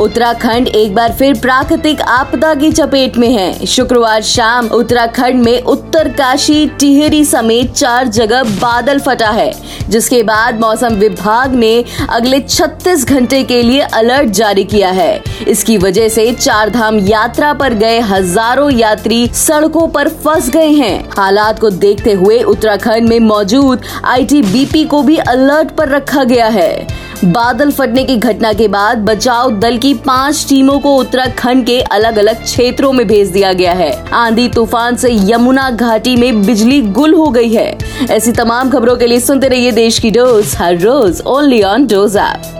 उत्तराखंड एक बार फिर प्राकृतिक आपदा की चपेट में है। शुक्रवार शाम उत्तराखंड में उत्तरकाशी टिहरी समेत चार जगह बादल फटा है, जिसके बाद मौसम विभाग ने अगले 36 घंटे के लिए अलर्ट जारी किया है। इसकी वजह से चार धाम यात्रा पर गए हज़ारों यात्री सड़कों पर फंस गए हैं। हालात को देखते हुए उत्तराखंड में मौजूद आईटीबीपी को भी अलर्ट पर रखा गया है। बादल फटने की घटना के बाद बचाव दल की पाँच टीमों को उत्तराखंड के अलग अलग क्षेत्रों में भेज दिया गया है। आंधी तूफ़ान से यमुना घाटी में बिजली गुल हो गई है। ऐसी तमाम खबरों के लिए सुनते रहिए देश की डोज, हर रोज ओनली ऑन डोज ऐप।